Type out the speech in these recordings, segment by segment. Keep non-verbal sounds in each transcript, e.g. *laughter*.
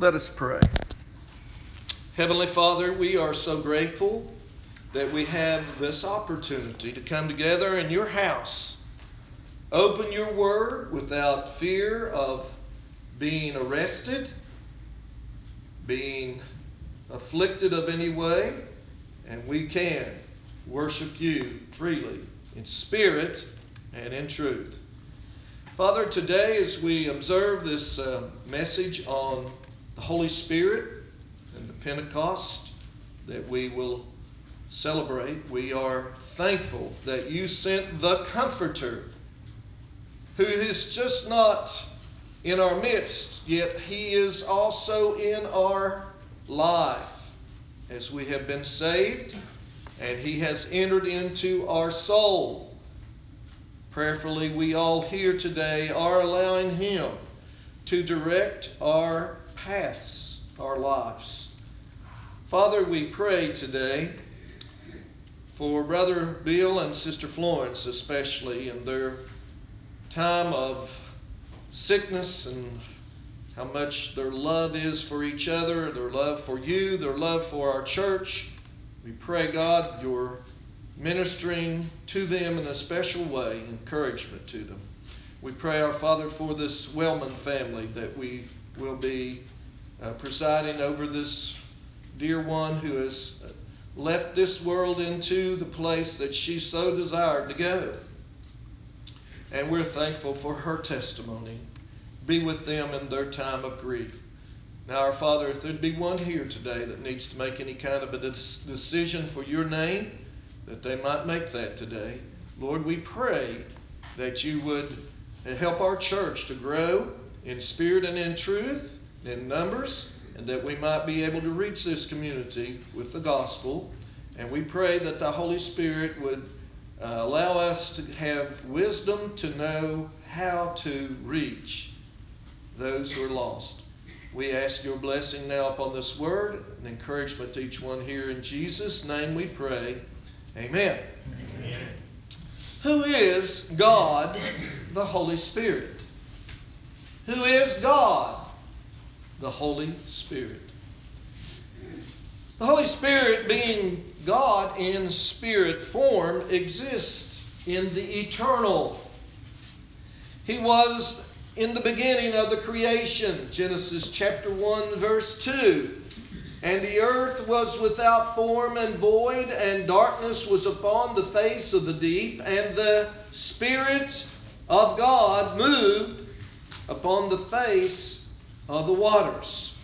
Let us pray. Heavenly Father, we are so grateful that we have this opportunity to come together in your house, open your word without fear of being arrested, being afflicted of any way, and we can worship you freely in spirit and in truth. Father, today as we observe this uh, message on the Holy Spirit and the Pentecost that we will celebrate, we are thankful that you sent the Comforter, who is just not in our midst, yet he is also in our life as we have been saved and he has entered into our soul. Prayerfully, we all here today are allowing him to direct our paths, our lives. Father, we pray today for Brother Bill and Sister Florence, especially in their time of sickness and how much their love is for each other, their love for you, their love for our church. We pray, God, you're ministering to them in a special way, encouragement to them. We pray, our Father, for this Wellman family that we will be uh, presiding over this dear one who has left this world into the place that she so desired to go. And we're thankful for her testimony. Be with them in their time of grief. Now, our Father, if there'd be one here today that needs to make any kind of a decision for your name, that they might make that today. Lord, we pray that you would help our church to grow in spirit and in truth, in numbers, and that we might be able to reach this community with the gospel. And we pray that the Holy Spirit would uh, allow us to have wisdom to know how to reach those who are lost. We ask your blessing now upon this word and encouragement to each one here. In Jesus' name we pray. Amen. Amen. Who is God the Holy Spirit? Who is God the Holy Spirit? The Holy Spirit, being God in spirit form, exists in the eternal. He was in the beginning of the creation, Genesis chapter 1, verse 2. And the earth was without form and void, and darkness was upon the face of the deep, and the Spirit of God moved upon the face of the waters.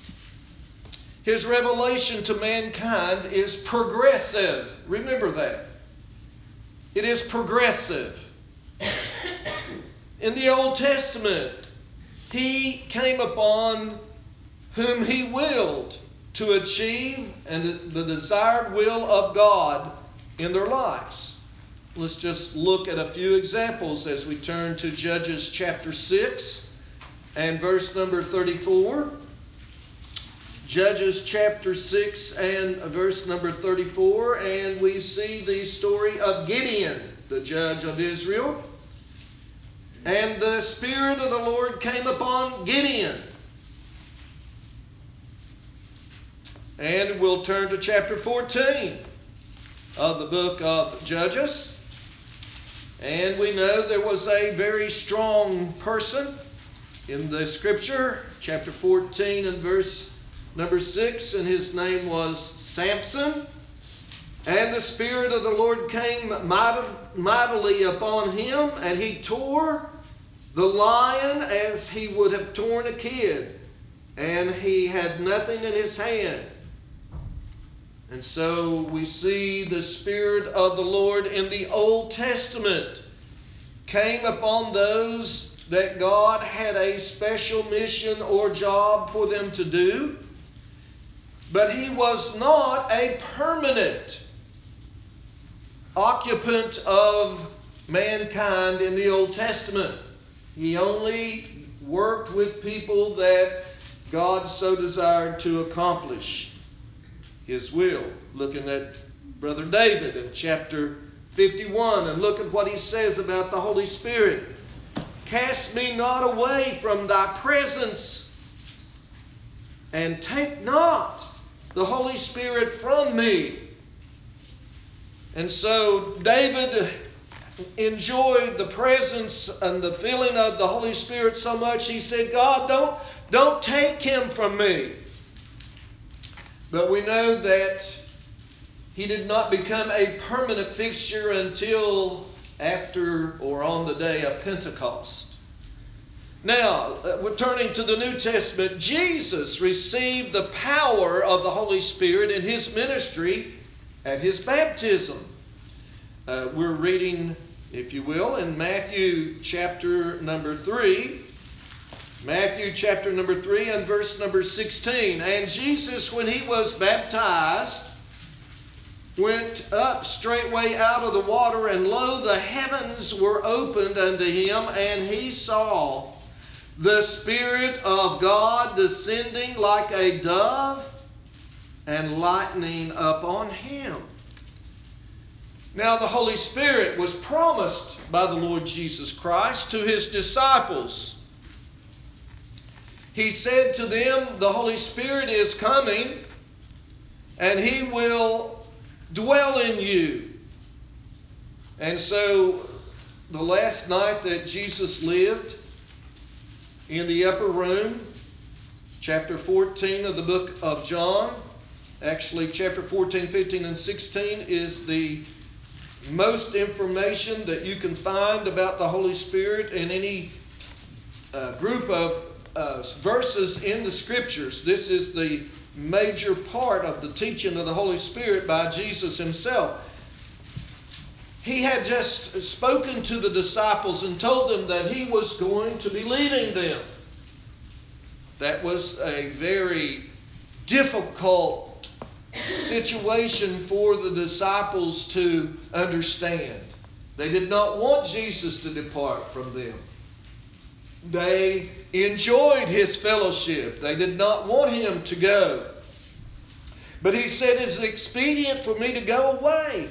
His revelation to mankind is progressive. Remember that. It is progressive. In the Old Testament, he came upon whom he willed to achieve and the desired will of God in their lives. Let's just look at a few examples as we turn to Judges chapter 6 and verse number 34. Judges chapter 6 and verse number 34, and we see the story of Gideon, the judge of Israel. And the Spirit of the Lord came upon Gideon And we'll turn to chapter 14 of the book of Judges. And we know there was a very strong person in the scripture, chapter 14 and verse number 6, and his name was Samson. And the Spirit of the Lord came mightily upon him, and he tore the lion as he would have torn a kid, and he had nothing in his hand. And so we see the Spirit of the Lord in the Old Testament came upon those that God had a special mission or job for them to do. But he was not a permanent occupant of mankind in the Old Testament. He only worked with people that God so desired to accomplish his will. Looking at Brother David in chapter 51 and look at what he says about the Holy Spirit. Cast me not away from thy presence, and take not the Holy Spirit from me. And so David enjoyed the presence and the feeling of the Holy Spirit so much, he said, God, don't, don't take him from me. But we know that he did not become a permanent fixture until after or on the day of Pentecost. Now, uh, turning to the New Testament. Jesus received the power of the Holy Spirit in his ministry at his baptism. Uh, we're reading, if you will, in Matthew chapter number 3. Matthew chapter number 3 and verse number 16. And Jesus, when he was baptized, went up straightway out of the water, and lo, the heavens were opened unto him, and he saw the Spirit of God descending like a dove and lightning upon him. Now, the Holy Spirit was promised by the Lord Jesus Christ to his disciples. He said to them, The Holy Spirit is coming, and he will dwell in you. And so, the last night that Jesus lived in the upper room, chapter 14 of the book of John, actually, chapter 14, 15, and 16 is the most information that you can find about the Holy Spirit in any uh, group of uh, verses in the Scriptures. This is the major part of the teaching of the Holy Spirit by Jesus Himself. He had just spoken to the disciples and told them that He was going to be leading them. That was a very difficult situation for the disciples to understand. They did not want Jesus to depart from them. They enjoyed his fellowship. They did not want him to go. But he said, It's expedient for me to go away.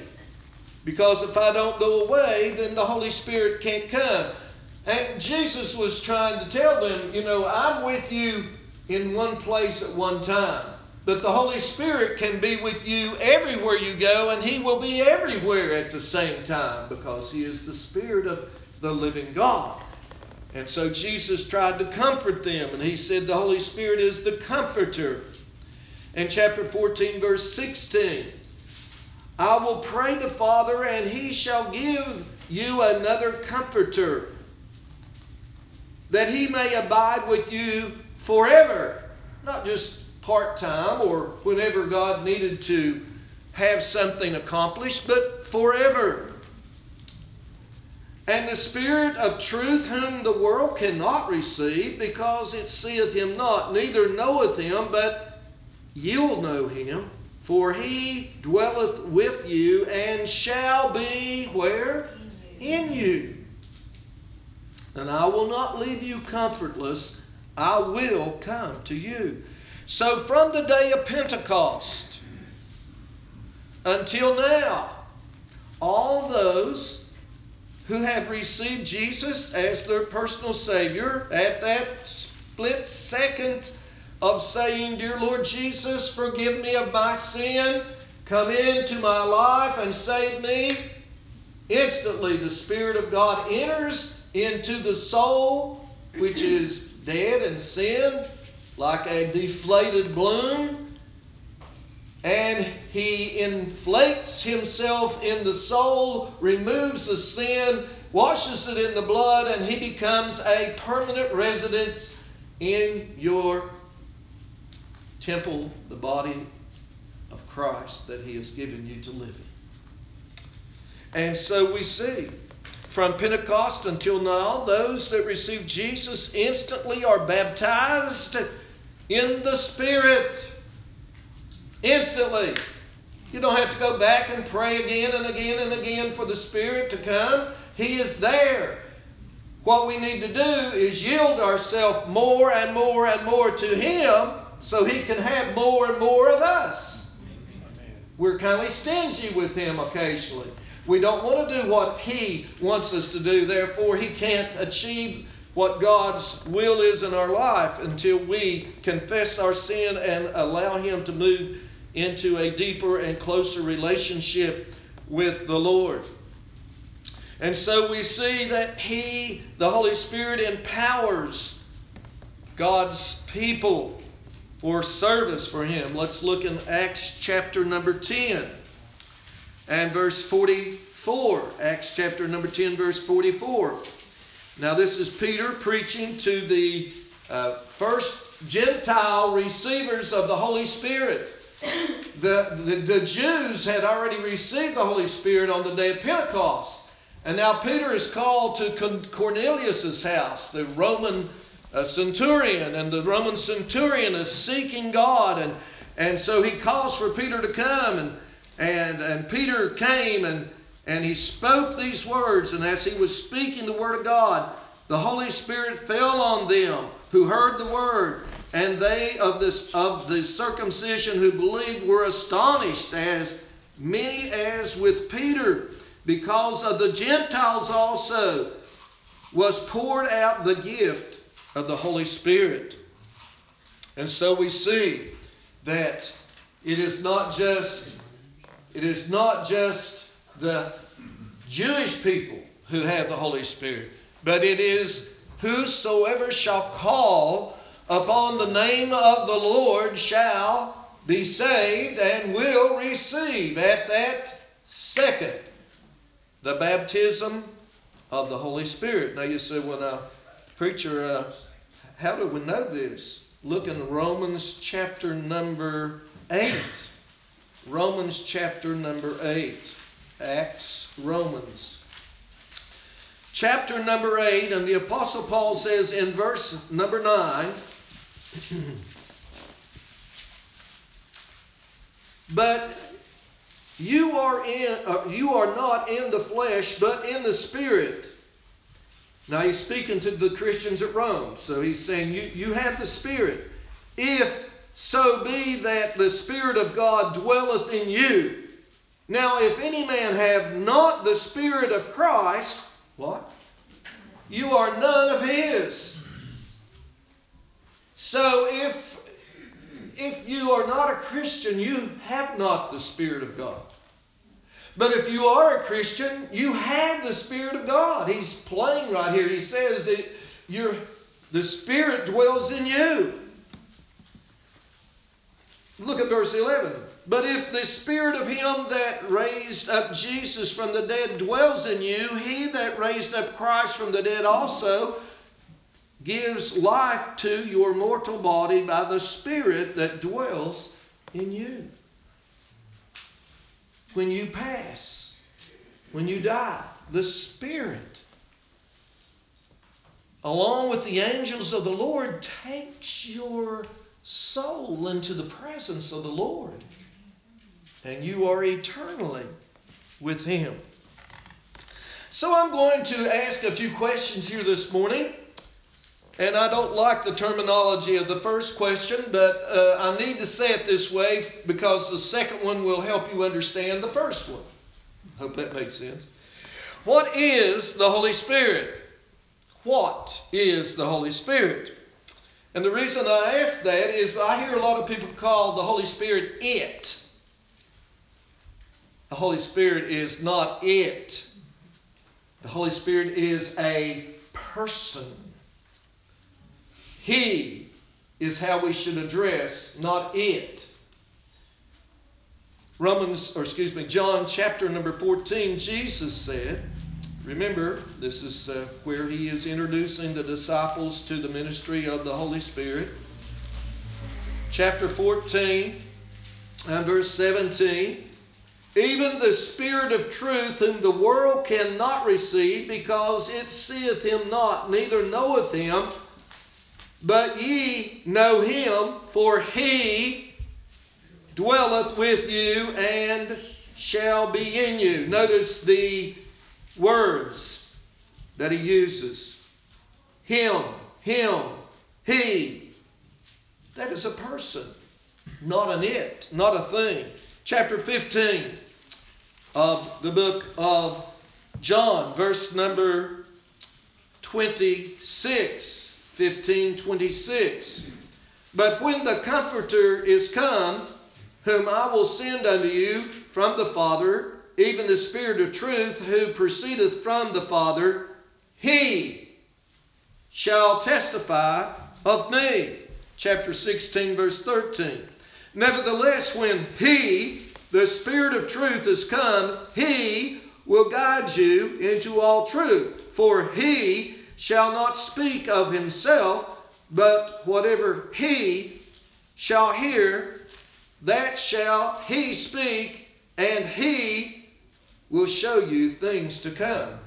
Because if I don't go away, then the Holy Spirit can't come. And Jesus was trying to tell them, you know, I'm with you in one place at one time. But the Holy Spirit can be with you everywhere you go, and He will be everywhere at the same time because He is the Spirit of the living God. And so Jesus tried to comfort them, and He said the Holy Spirit is the comforter. In chapter 14, verse 16, I will pray the Father, and He shall give you another comforter, that He may abide with you forever. Not just part time or whenever God needed to have something accomplished, but forever. And the Spirit of truth, whom the world cannot receive, because it seeth him not, neither knoweth him, but you'll know him, for he dwelleth with you and shall be where? In you. And I will not leave you comfortless, I will come to you. So, from the day of Pentecost until now, all those who have received Jesus as their personal Savior at that split second of saying, Dear Lord Jesus, forgive me of my sin, come into my life and save me, instantly the Spirit of God enters into the soul, which is dead and sin, like a deflated balloon, and he inflates himself in the soul, removes the sin, washes it in the blood, and he becomes a permanent residence in your temple, the body of Christ that he has given you to live in. And so we see from Pentecost until now, those that receive Jesus instantly are baptized in the Spirit. Instantly. You don't have to go back and pray again and again and again for the Spirit to come. He is there. What we need to do is yield ourselves more and more and more to Him so He can have more and more of us. We're kind of stingy with Him occasionally. We don't want to do what He wants us to do, therefore, He can't achieve what God's will is in our life until we confess our sin and allow Him to move into a deeper and closer relationship with the Lord. And so we see that He, the Holy Spirit, empowers God's people for service for Him. Let's look in Acts chapter number 10 and verse 44. Acts chapter number 10, verse 44. Now, this is Peter preaching to the uh, first Gentile receivers of the Holy Spirit. The, the, the Jews had already received the Holy Spirit on the day of Pentecost. And now Peter is called to Cornelius's house, the Roman uh, centurion, and the Roman centurion is seeking God, and and so he calls for Peter to come, and and and Peter came, and and he spoke these words, and as he was speaking the word of God, the Holy Spirit fell on them who heard the word, and they of this of the circumcision who believed were astonished, as many as with Peter because of the Gentiles also was poured out the gift of the Holy Spirit. And so we see that it is not just it is not just the Jewish people who have the Holy Spirit, but it is whosoever shall call upon the name of the Lord shall be saved and will receive at that second the baptism of the Holy Spirit. Now you say, well, now, preacher, uh, how do we know this? Look in Romans chapter number 8. Romans chapter number 8. Acts, Romans. Chapter number 8, and the Apostle Paul says in verse number 9, *clears throat* But you are in uh, you are not in the flesh but in the spirit. Now he's speaking to the christians at rome so he's saying you, you have the spirit. If so be that the spirit of god dwelleth in you. Now if any man have not the spirit of christ what? You are none of his so if if you are not a Christian, you have not the Spirit of God. But if you are a Christian, you have the Spirit of God. He's plain right here. He says that you the Spirit dwells in you. Look at verse 11. But if the Spirit of Him that raised up Jesus from the dead dwells in you, He that raised up Christ from the dead also gives life to your mortal body by the Spirit that dwells in you. When you pass, when you die, the Spirit, along with the angels of the Lord, takes your soul into the presence of the Lord. And you are eternally with Him. So I'm going to ask a few questions here this morning. And I don't like the terminology of the first question, but uh, I need to say it this way because the second one will help you understand the first one. Hope that makes sense. What is the Holy Spirit? What is the Holy Spirit? And the reason I ask that is I hear a lot of people call the Holy Spirit it. The Holy Spirit is not it. The Holy Spirit is a person. He is how we should address, not it. Romans, or excuse me, John chapter number 14, Jesus said, remember, this is uh, where he is introducing the disciples to the ministry of the Holy Spirit. Chapter 14 and verse 17. Even the Spirit of truth, whom the world cannot receive, because it seeth him not, neither knoweth him, but ye know him, for he dwelleth with you and shall be in you. Notice the words that he uses him, him, he. That is a person, not an it, not a thing. Chapter 15 of the book of John, verse number 26. 15 26. But when the Comforter is come, whom I will send unto you from the Father, even the Spirit of truth, who proceedeth from the Father, he shall testify of me. Chapter 16, verse 13. Nevertheless, when he, the Spirit of truth, is come, he will guide you into all truth. For he shall not speak of himself, but whatever he shall hear, that shall he speak, and he will show you things to come.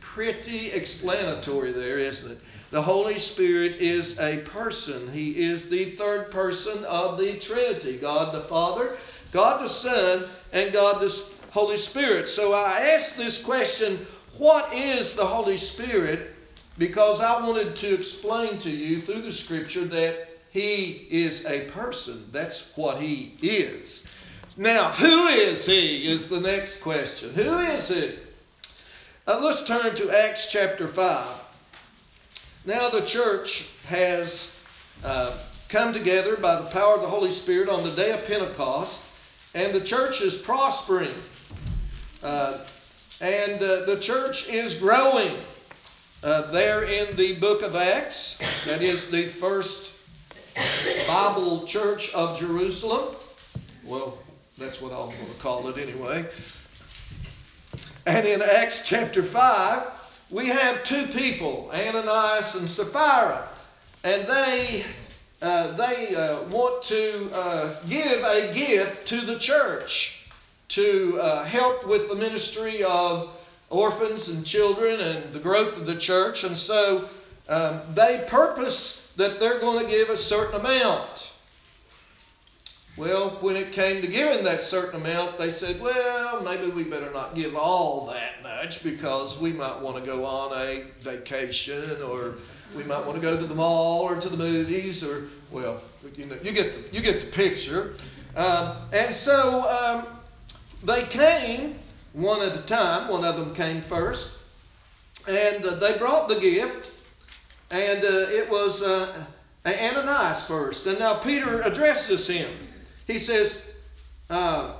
Pretty explanatory there, isn't it? The Holy Spirit is a person. He is the third person of the Trinity God the Father, God the Son, and God the Holy Spirit. So I ask this question what is the Holy Spirit? Because I wanted to explain to you through the scripture that he is a person. That's what he is. Now, who is he? Is the next question. Who is he? Uh, let's turn to Acts chapter 5. Now, the church has uh, come together by the power of the Holy Spirit on the day of Pentecost, and the church is prospering. Uh, and uh, the church is growing. Uh, there in the book of Acts, that is the first Bible Church of Jerusalem. Well, that's what I'm going to call it anyway. And in Acts chapter 5, we have two people, Ananias and Sapphira. And they, uh, they uh, want to uh, give a gift to the church to uh, help with the ministry of orphans and children and the growth of the church. And so um, they purpose that they're going to give a certain amount. Well, when it came to giving that certain amount, they said, well, maybe we better not give all that much because we might want to go on a vacation or we might want to go to the mall or to the movies or, well, you, know, you, get, the, you get the picture. Um, and so um, they came one at a time. One of them came first. And uh, they brought the gift. And uh, it was uh, Ananias first. And now Peter addresses him. He says, uh,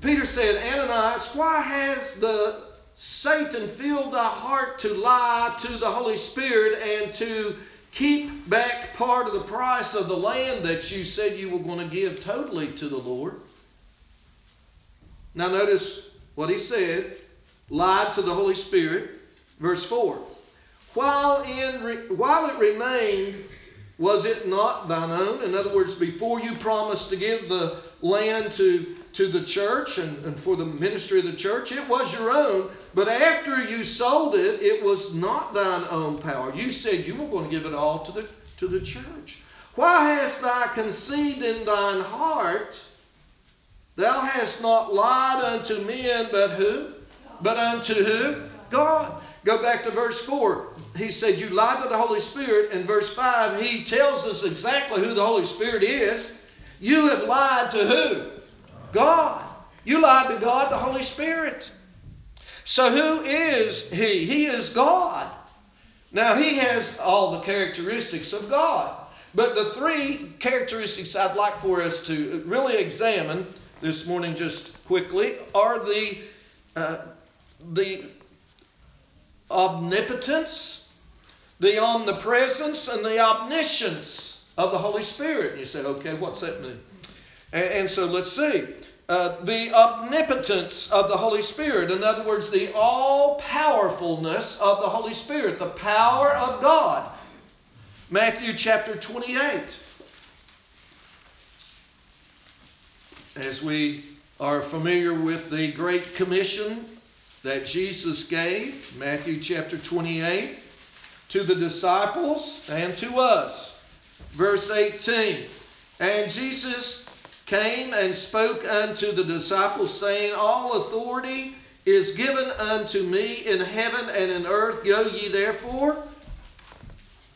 Peter said, Ananias, why has the Satan filled thy heart to lie to the Holy Spirit and to keep back part of the price of the land that you said you were going to give totally to the Lord? Now, notice what he said lied to the Holy Spirit. Verse 4 While, in while it remained, was it not thine own? In other words, before you promised to give the land to, to the church and, and for the ministry of the church, it was your own. But after you sold it, it was not thine own power. You said you were going to give it all to the, to the church. Why hast thou conceived in thine heart? Thou hast not lied unto men, but who? But unto who? God. Go back to verse 4. He said, You lied to the Holy Spirit. In verse 5, he tells us exactly who the Holy Spirit is. You have lied to who? God. You lied to God, the Holy Spirit. So who is he? He is God. Now, he has all the characteristics of God. But the three characteristics I'd like for us to really examine this morning, just quickly, are the, uh, the omnipotence, the omnipresence, and the omniscience of the Holy Spirit. And you say, okay, what's that mean? And, and so let's see. Uh, the omnipotence of the Holy Spirit, in other words, the all powerfulness of the Holy Spirit, the power of God. Matthew chapter 28. As we are familiar with the Great Commission that Jesus gave, Matthew chapter 28, to the disciples and to us. Verse 18 And Jesus came and spoke unto the disciples, saying, All authority is given unto me in heaven and in earth. Go ye therefore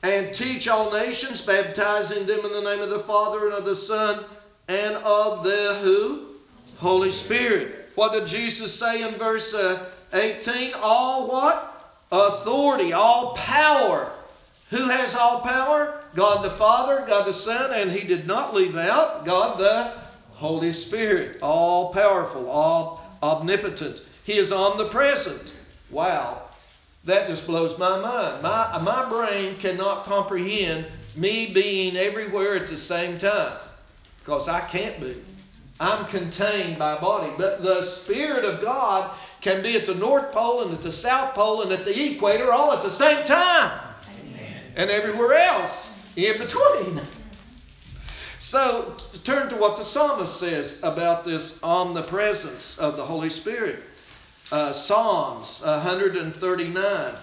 and teach all nations, baptizing them in the name of the Father and of the Son and of the who? Holy Spirit. What did Jesus say in verse uh, 18? All what? authority, all power. Who has all power? God the Father, God the Son, and he did not leave out God the Holy Spirit. All powerful, all omnipotent. He is omnipresent. Wow. That just blows my mind. My, my brain cannot comprehend me being everywhere at the same time because I can't be. I'm contained by body. But the Spirit of God can be at the North Pole and at the South Pole and at the equator all at the same time. Amen. And everywhere else in between. So turn to what the psalmist says about this omnipresence of the Holy Spirit. Uh, Psalms 139.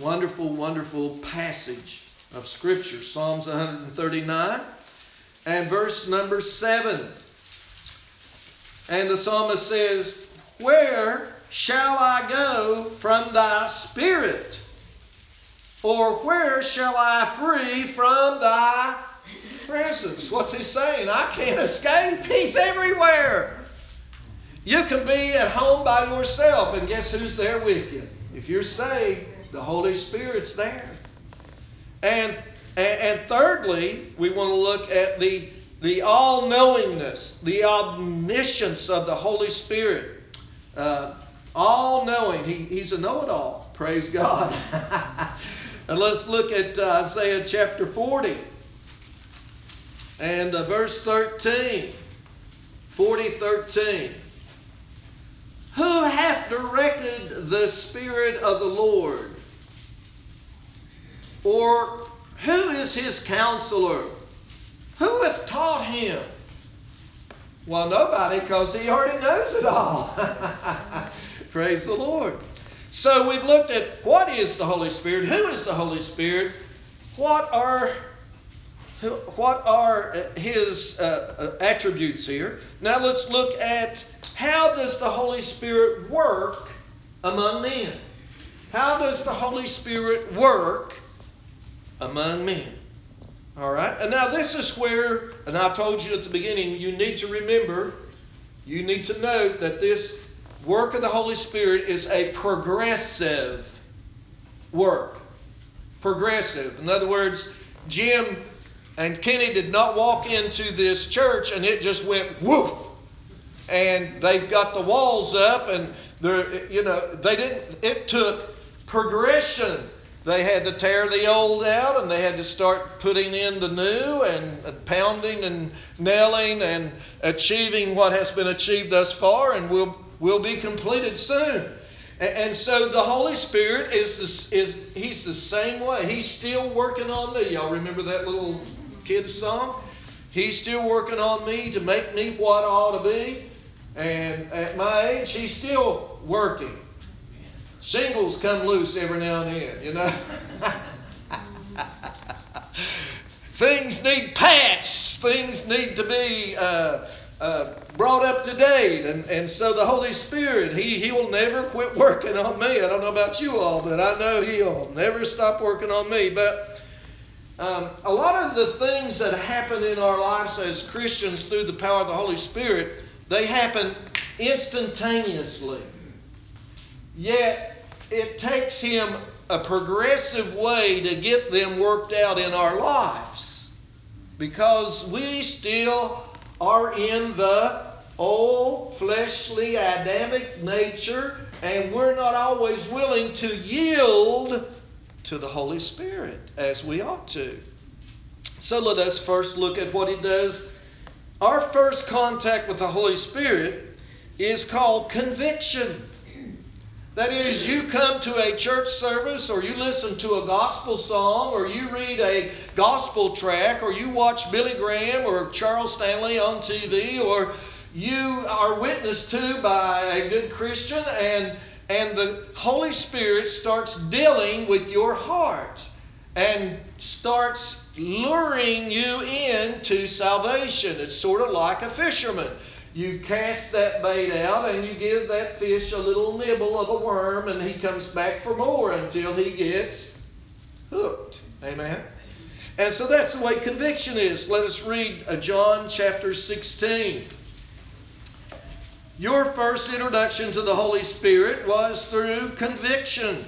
Wonderful, wonderful passage of Scripture. Psalms 139 and verse number 7. And the psalmist says, Where shall I go from thy spirit? Or where shall I flee from thy presence? What's he saying? I can't escape. He's everywhere. You can be at home by yourself, and guess who's there with you? If you're saved, the Holy Spirit's there. And and, and thirdly, we want to look at the, the all knowingness, the omniscience of the Holy Spirit. Uh, all knowing. He, he's a know it all. Praise God. *laughs* and let's look at uh, Isaiah chapter 40 and uh, verse 13. 40 13. Who hath directed the Spirit of the Lord? Or who is his counselor? Who hath taught him? Well, nobody, because he already knows it all. *laughs* Praise the Lord. So we've looked at what is the Holy Spirit, who is the Holy Spirit, what are what are his uh, uh, attributes here. Now let's look at how does the Holy Spirit work among men? How does the Holy Spirit work among men. All right? And now this is where, and I told you at the beginning, you need to remember, you need to note that this work of the Holy Spirit is a progressive work. Progressive. In other words, Jim and Kenny did not walk into this church and it just went woof. And they've got the walls up and they're, you know, they didn't, it took progression they had to tear the old out and they had to start putting in the new and, pounding and nailing and achieving what has been achieved thus far and will, will be completed soon. And, so the Holy Spirit is, this, is he's the same way. He's still working on me. Y'all remember that little kid's song? He's still working on me to make me what I ought to be. And at my age, he's still working. Shingles come loose every now and then, you know. *laughs* things need patched. Things need to be uh, uh, brought up to date. And, and so the Holy Spirit, he, he will never quit working on me. I don't know about you all, but I know He'll never stop working on me. But um, a lot of the things that happen in our lives as Christians through the power of the Holy Spirit, they happen instantaneously. Yet it takes him a progressive way to get them worked out in our lives because we still are in the old fleshly Adamic nature and we're not always willing to yield to the Holy Spirit as we ought to. So let us first look at what he does. Our first contact with the Holy Spirit is called conviction. That is, you come to a church service, or you listen to a gospel song, or you read a gospel track, or you watch Billy Graham or Charles Stanley on TV, or you are witnessed to by a good Christian, and, and the Holy Spirit starts dealing with your heart and starts luring you into salvation. It's sort of like a fisherman. You cast that bait out and you give that fish a little nibble of a worm, and he comes back for more until he gets hooked. Amen. And so that's the way conviction is. Let us read uh, John chapter 16. your first introduction to the Holy Spirit was through conviction.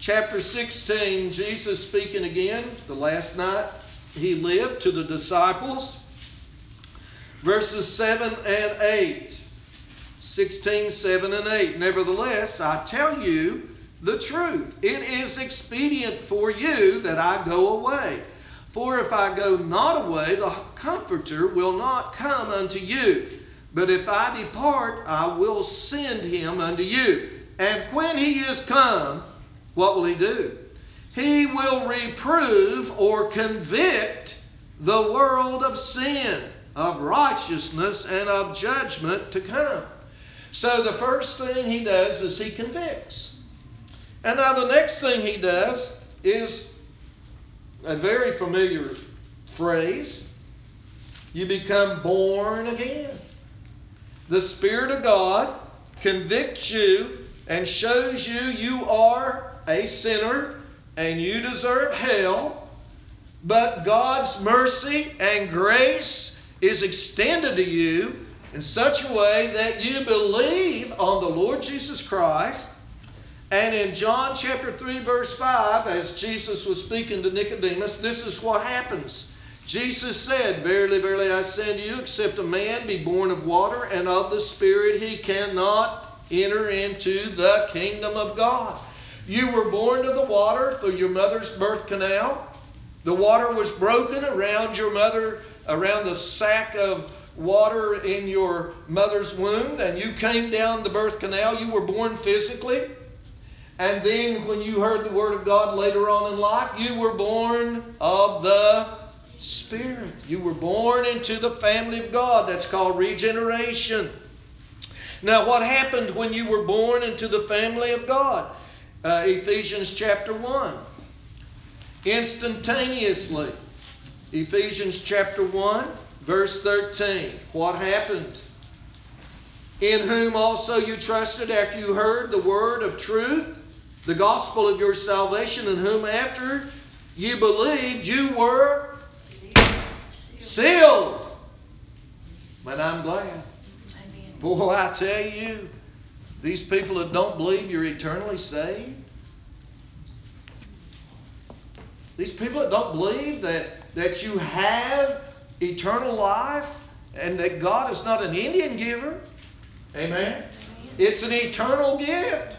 Chapter 16, Jesus speaking again, the last night he lived to the disciples. Verses 7 and 8. 16, 7 and 8. Nevertheless, I tell you the truth. It is expedient for you that I go away. For if I go not away, the Comforter will not come unto you. But if I depart, I will send him unto you. And when he is come, what will he do? He will reprove or convict the world of sin, of righteousness, and of judgment to come. So the first thing he does is he convicts. And now the next thing he does is a very familiar phrase. You become born again. The Spirit of God convicts you and shows you you are a sinner and you deserve hell, but God's mercy and grace is extended to you in such a way that you believe on the Lord Jesus Christ. And in John chapter 3, verse 5, as Jesus was speaking to Nicodemus, this is what happens. Jesus said, Verily, verily, I say to you, except a man be born of water and of the Spirit, he cannot enter into the kingdom of God. You were born of the water through your mother's birth canal. The water was broken around your mother, around the sack of water in your mother's womb, and you came down the birth canal. You were born physically. And then when you heard the word of God later on in life, you were born of the Spirit. You were born into the family of God. That's called regeneration. Now, what happened when you were born into the family of God? Uh, Ephesians chapter 1. Instantaneously. Ephesians chapter 1 Verse 13 What happened? In whom also you trusted after you heard the word of truth, the gospel of your salvation, in whom after you believed you were sealed. But I'm glad. Boy, I tell you, these people that don't believe you're eternally saved, these people that don't believe that, that you have eternal life and that God is not an Indian giver. Amen. It's an eternal gift.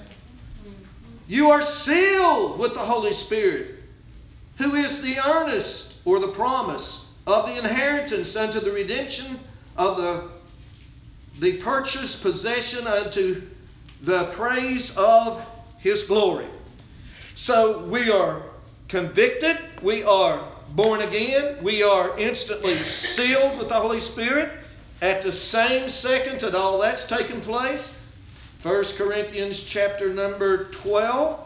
You are sealed with the Holy Spirit, who is the earnest or the promise of the inheritance unto the redemption of the, the purchased possession unto the praise of his glory. So we are convicted, we are born again. We are instantly sealed with the Holy Spirit. At the same second that all that's taken place, 1 Corinthians chapter number 12.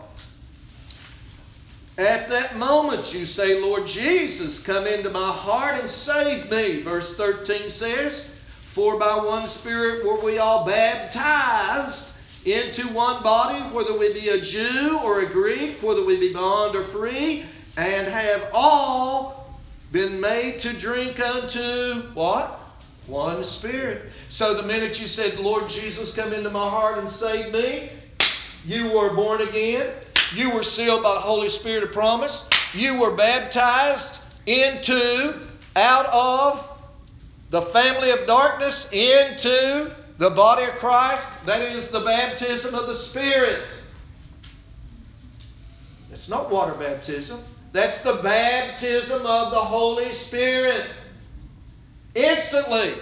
At that moment, you say, Lord Jesus, come into my heart and save me. Verse 13 says, For by one Spirit were we all baptized into one body, whether we be a Jew or a Greek, whether we be bond or free and have all been made to drink unto what? One Spirit. So the minute you said, Lord Jesus, come into my heart and save me, you were born again. You were sealed by the Holy Spirit of promise. You were baptized into, out of the family of darkness, into the body of Christ. That is the baptism of the Spirit. It's not water baptism. That's the baptism of the Holy Spirit. Instantly.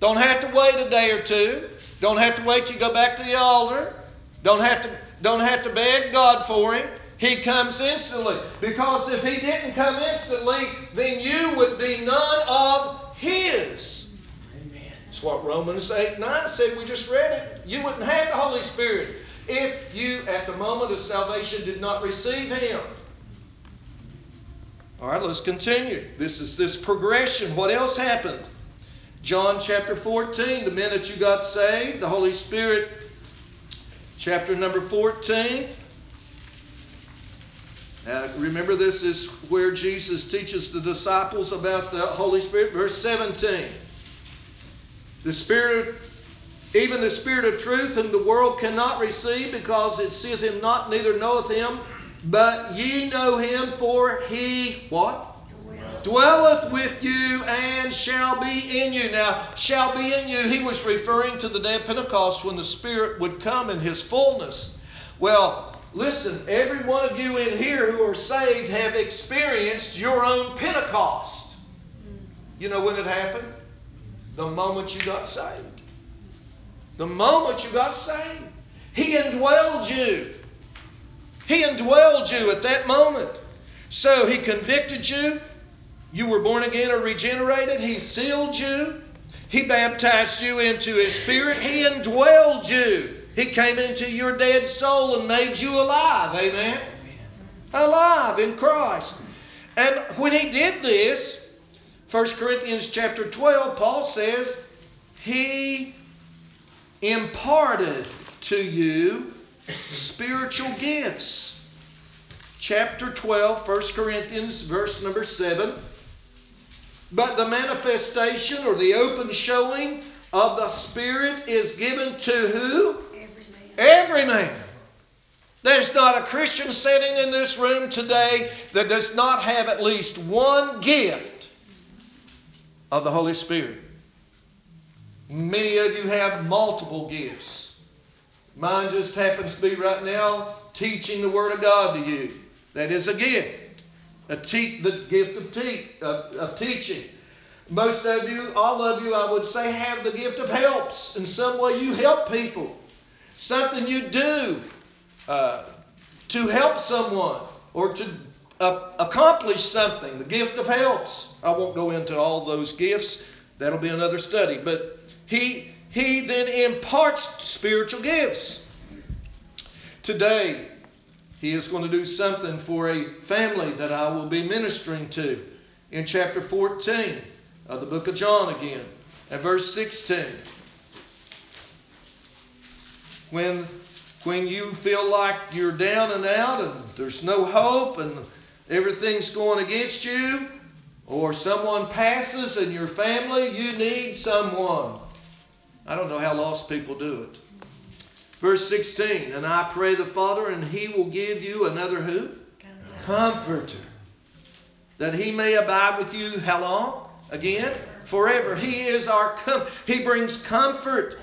Don't have to wait a day or two. Don't have to wait till you go back to the altar. Don't have to, don't have to beg God for Him. He comes instantly. Because if He didn't come instantly, then you would be none of His. Amen. That's what Romans 8 9 said. We just read it. You wouldn't have the Holy Spirit if you, at the moment of salvation, did not receive Him. All right, let's continue. This is this progression. What else happened? John chapter 14, the minute you got saved, the Holy Spirit, chapter number 14. Now, remember, this is where Jesus teaches the disciples about the Holy Spirit. Verse 17. The Spirit even the Spirit of truth, whom the world cannot receive, because it seeth him not, neither knoweth him. But ye know him, for he what? Dwelleth with you and shall be in you. Now, shall be in you, he was referring to the day of Pentecost when the Spirit would come in his fullness. Well, listen, every one of you in here who are saved have experienced your own Pentecost. You know when it happened? The moment you got saved. The moment you got saved. He indwelled you. He indwelled you at that moment. So he convicted you. You were born again or regenerated. He sealed you. He baptized you into his spirit. He indwelled you. He came into your dead soul and made you alive. Amen. Alive in Christ. And when he did this, 1 Corinthians chapter 12, Paul says, He imparted to you spiritual gifts. Chapter 12, 1 Corinthians, verse number 7. But the manifestation or the open showing of the Spirit is given to who? Every man. There's not a Christian sitting in this room today that does not have at least one gift of the Holy Spirit. Many of you have multiple gifts. Mine just happens to be right now teaching the Word of God to you. That is a gift. A te- the gift of, te- of, of teaching. Most of you, all of you, I would say, have the gift of helps. In some way, you help people. Something you do uh, to help someone or to uh, accomplish something. The gift of helps. I won't go into all those gifts. That'll be another study. But he he then imparts spiritual gifts. Today, he is going to do something for a family that I will be ministering to in chapter 14 of the book of John again, at verse 16. When, when you feel like you're down and out and there's no hope and everything's going against you, or someone passes in your family, you need someone. I don't know how lost people do it. Verse 16, and I pray the Father, and he will give you another who? Comforter. That he may abide with you how long? Again? Forever. He is our com- he brings comfort.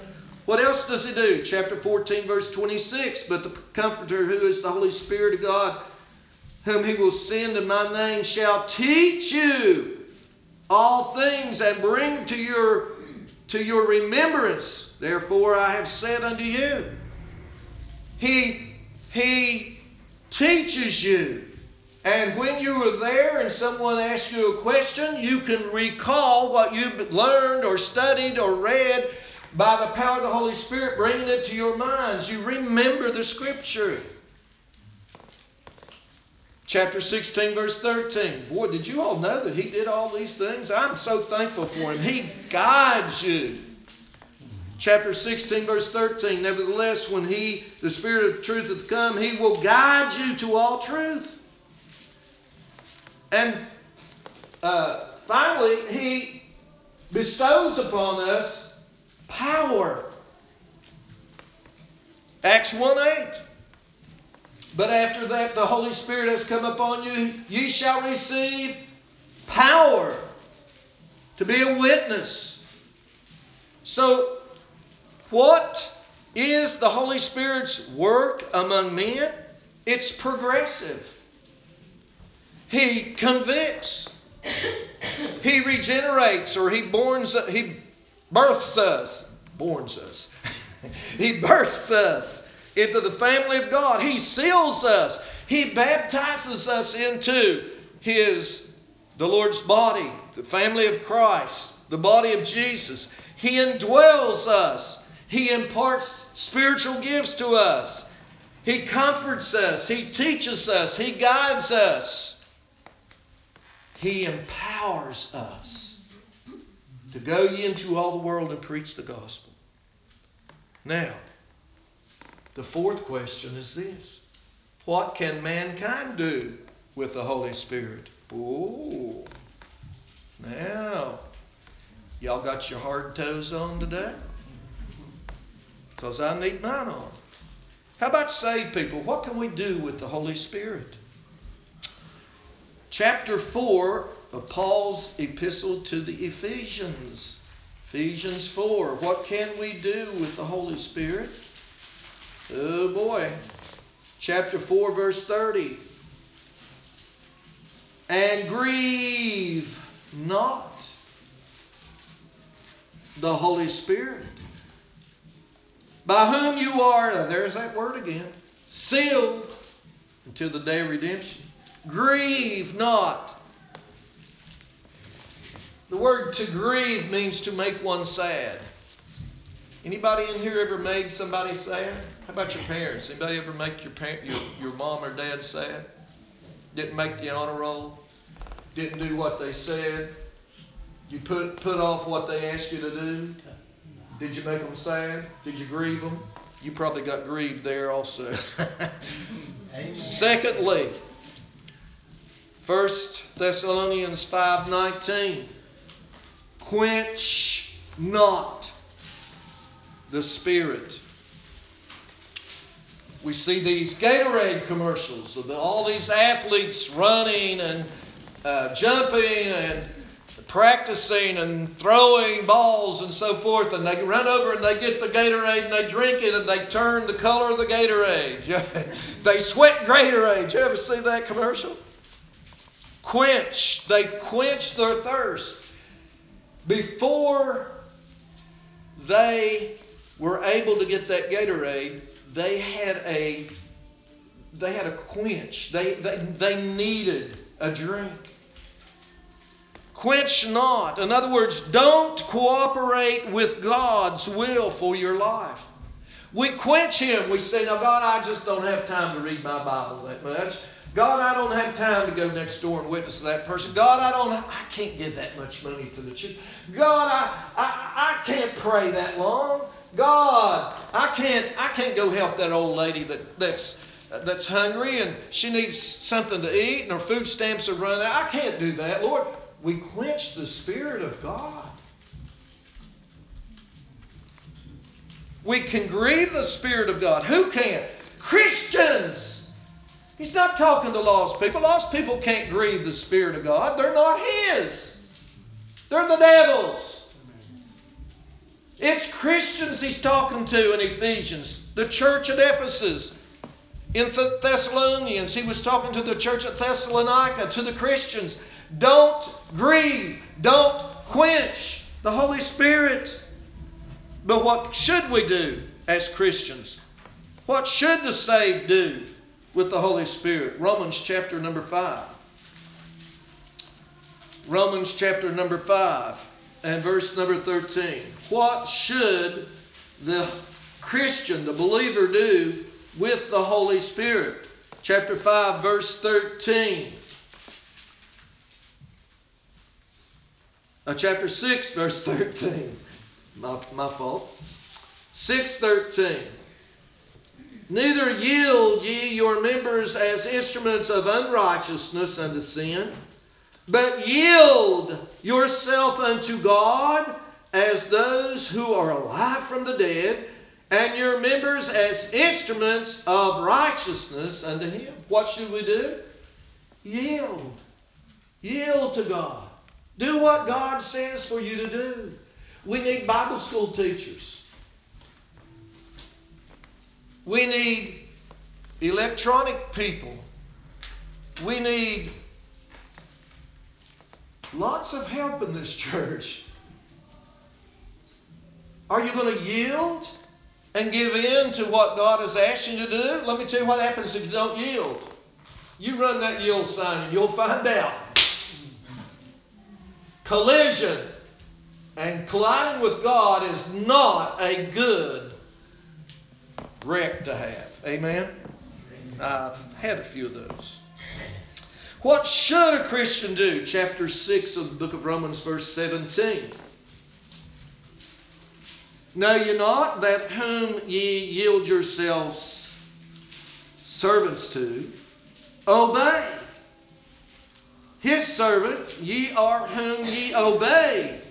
What else does he do? Chapter 14, verse 26. But the Comforter, who is the Holy Spirit of God, whom he will send in my name, shall teach you all things and bring to your to your remembrance. Therefore I have said unto you. He he teaches you. And when you are there and someone asks you a question, you can recall what you've learned or studied or read by the power of the Holy Spirit, bringing it to your minds. You remember the Scripture. Chapter 16, verse 13. Boy, did you all know that he did all these things? I'm so thankful for him. He guides you. Chapter 16, verse 13. Nevertheless, when he, the Spirit of truth, hath come, he will guide you to all truth. And uh, finally, he bestows upon us power. Acts 1 8. But after that, the Holy Spirit has come upon you. Ye shall receive power to be a witness. So, what is the Holy Spirit's work among men? It's progressive. He convicts. He regenerates or he borns he births us. Borns us. *laughs* he births us into the family of God. He seals us. He baptizes us into his the Lord's body, the family of Christ, the body of Jesus. He indwells us. He imparts spiritual gifts to us. He comforts us. He teaches us. He guides us. He empowers us to go into all the world and preach the gospel. Now, the fourth question is this What can mankind do with the Holy Spirit? Oh, now, y'all got your hard toes on today? because I need mine on. How about saved people? What can we do with the Holy Spirit? Chapter 4 of Paul's epistle to the Ephesians. Ephesians 4. What can we do with the Holy Spirit? Oh boy. Chapter 4, verse 30. And grieve not the Holy Spirit, by whom you are, there's that word again, sealed until the day of redemption. Grieve not. The word to grieve means to make one sad. Anybody in here ever made somebody sad? How about your parents? Anybody ever make your parent, your, your mom or dad sad? Didn't make the honor roll? Didn't do what they said? You put put off what they asked you to do? Did you make them sad? Did you grieve them? You probably got grieved there also. Secondly, 1 Thessalonians 5:19 Quench not the spirit. We see these Gatorade commercials of the, all these athletes running and uh, jumping and practicing and throwing balls and so forth, and they run over and they get the Gatorade and they drink it and they turn the color of the Gatorade. *laughs* they sweat Gatorade. You ever see that commercial? Quench. They quench their thirst. Before they were able to get that Gatorade, they had a they had a quench. They, they, they needed a drink. Quench not. In other words, don't cooperate with God's will for your life. We quench Him. We say, Now, God, I just don't have time to read my Bible that much. God, I don't have time to go next door and witness to that person. God, I don't. I can't give that much money to the church. God, I, I, I can't pray that long. God, I can't. I can't go help that old lady that, that's that's hungry and she needs something to eat and her food stamps are running out. I can't do that, Lord we quench the Spirit of God. We can grieve the Spirit of God. Who can't? Christians. He's not talking to lost people. Lost people can't grieve the Spirit of God. They're not His, they're the devil's. It's Christians he's talking to in Ephesians, the church at Ephesus. In Thessalonians, he was talking to the church at Thessalonica, to the Christians. Don't grieve. Don't quench the Holy Spirit. But what should we do as Christians? What should the saved do with the Holy Spirit? Romans chapter number 5. Romans chapter number 5 and verse number 13. What should the Christian, the believer, do with the Holy Spirit? Chapter 5, verse 13. Uh, chapter 6, *laughs* verse 13. My, my fault. 613. Neither yield ye your members as instruments of unrighteousness unto sin, but yield yourself unto God as those who are alive from the dead, and your members as instruments of righteousness unto Him. What should we do? Yield. Yield to God. Do what God says for you to do. We need Bible school teachers. We need electronic people. We need lots of help in this church. Are you going to yield and give in to what God has asked you to do? Let me tell you what happens if you don't yield. You run that yield sign and you'll find out collision and colliding with God is not a good wreck to have. Amen? I've had a few of those. What should a Christian do? Chapter 6 of the book of Romans, verse 17. Know ye not that whom ye yield yourselves servants to, obey his servant, ye are whom ye obey.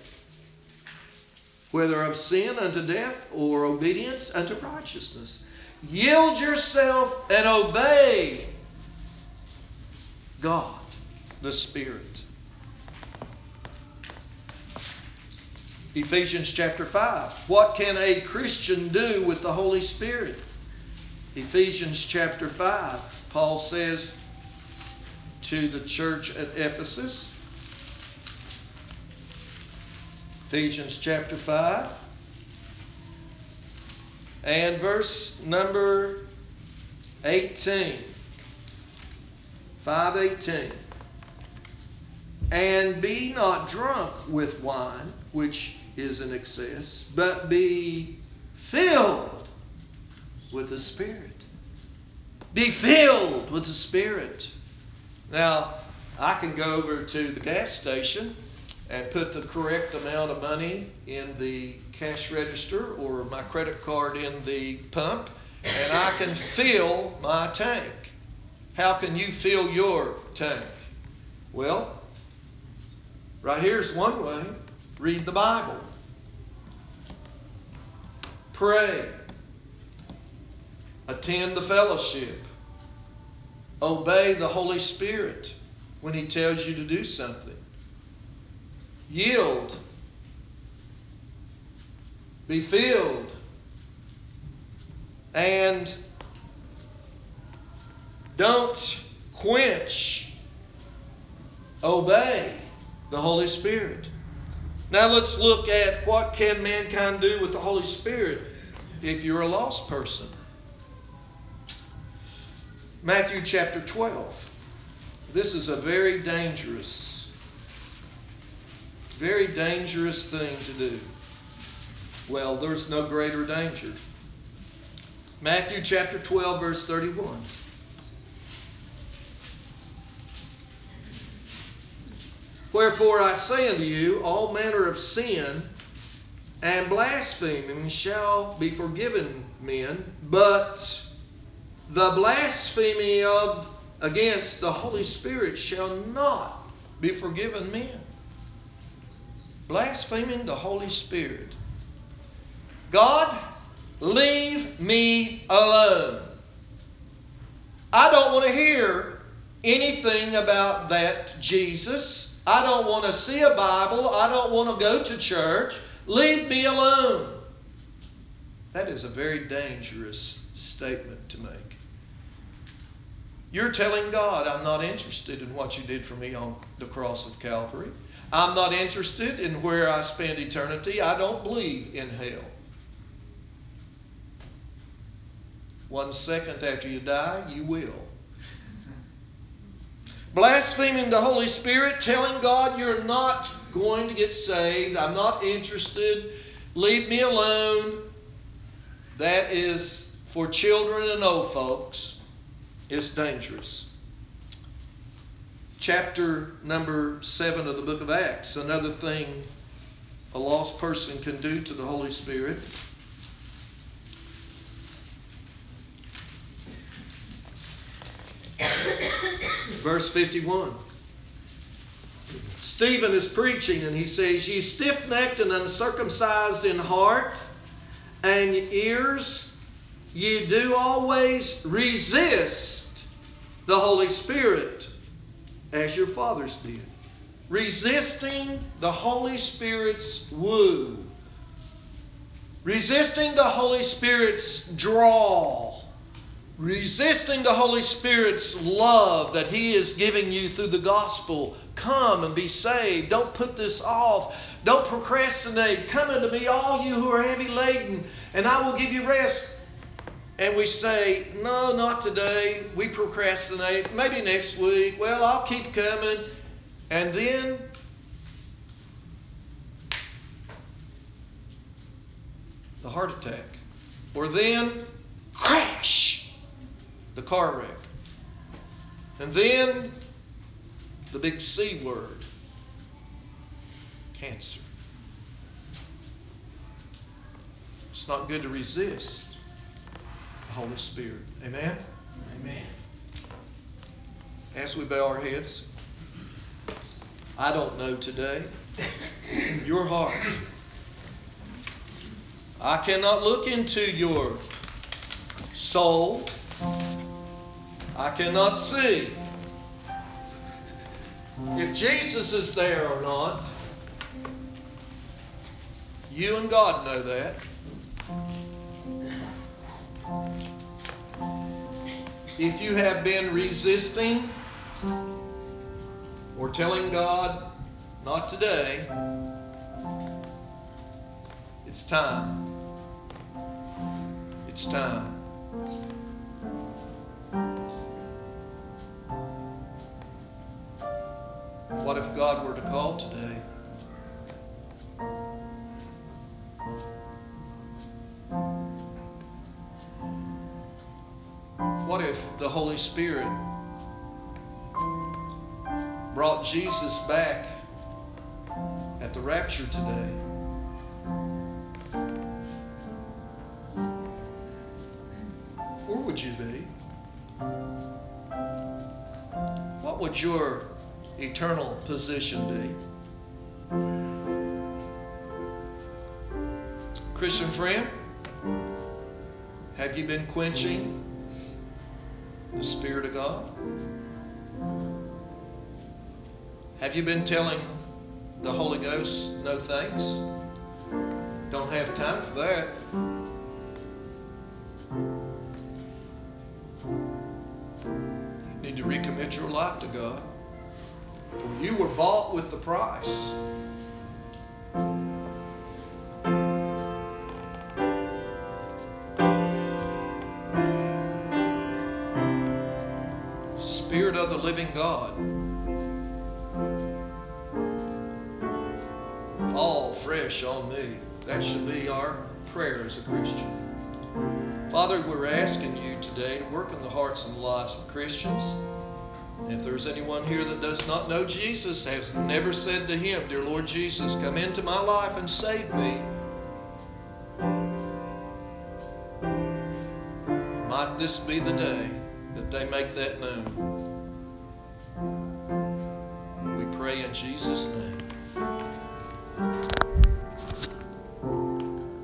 whether of sin unto death or obedience unto righteousness. Yield yourself and obey God, the Spirit. Ephesians chapter 5. What can a Christian do with the Holy Spirit? Ephesians chapter 5. Paul says to the church at Ephesus, Ephesians chapter 5 and verse number 18. 518. And be not drunk with wine, which is in excess, but be filled with the Spirit. Be filled with the Spirit. Now, I can go over to the gas station and put the correct amount of money in the cash register or my credit card in the pump, and I can fill my tank. How can you fill your tank? Well, right here's one way. Read the Bible, pray, attend the fellowship, obey the Holy Spirit when He tells you to do something, yield, be filled, and don't quench. Obey the Holy Spirit. Now let's look at what can mankind do with the Holy Spirit if you're a lost person. Matthew chapter 12. This is a very dangerous, very dangerous thing to do. Well, there's no greater danger. Matthew chapter 12, verse 31. Wherefore I say unto you, all manner of sin and blaspheming shall be forgiven men, but the blasphemy of against the Holy Spirit shall not be forgiven men. Blaspheming the Holy Spirit. God, leave me alone. I don't want to hear anything about that Jesus. I don't want to see a Bible. I don't want to go to church. Leave me alone. That is a very dangerous statement to make. You're telling God, I'm not interested in what you did for me on the cross of Calvary. I'm not interested in where I spend eternity. I don't believe in hell. One second after you die, you will blaspheming the Holy Spirit, telling God you're not going to get saved, I'm not interested, leave me alone. That is for children and old folks. It's dangerous. Chapter number 7 of the book of Acts, another thing a lost person can do to the Holy Spirit. Verse 51. Stephen is preaching and he says, Ye stiff necked and uncircumcised in heart and ears, ye do always resist the Holy Spirit as your fathers did. Resisting the Holy Spirit's woo. Resisting the Holy Spirit's draw resisting the Holy Spirit's love that He is giving you through the gospel. Come and be saved. Don't put this off. Don't procrastinate. Come unto me, all you who are heavy laden, and I will give you rest. And we say, No, not today. We procrastinate. Maybe next week. Well, I'll keep coming. And then the heart attack. Or then the car wreck. And then the big C word cancer. It's not good to resist the Holy Spirit. Amen? Amen. As we bow our heads, I don't know today *coughs* your heart. I cannot look into your soul. I cannot see if Jesus is there or not. You and God know that. If you have been resisting or telling God, not today, it's time. It's time. What if God were to call today? What if the Holy Spirit brought Jesus back at the rapture today? Where would you be? What would your eternal position be? Christian friend, have you been quenching the Spirit of God? Have you been telling the Holy Ghost no thanks? Don't have time for that. You need to recommit your life to God. You were bought with the price. Spirit of the living God, fall fresh on me. That should be our prayer as a Christian. Father, we're asking you today to work in the hearts and lives of Christians. If there's anyone here that does not know Jesus, has never said to him, Dear Lord Jesus, come into my life and save me, might this be the day that they make that known? We pray in Jesus' name.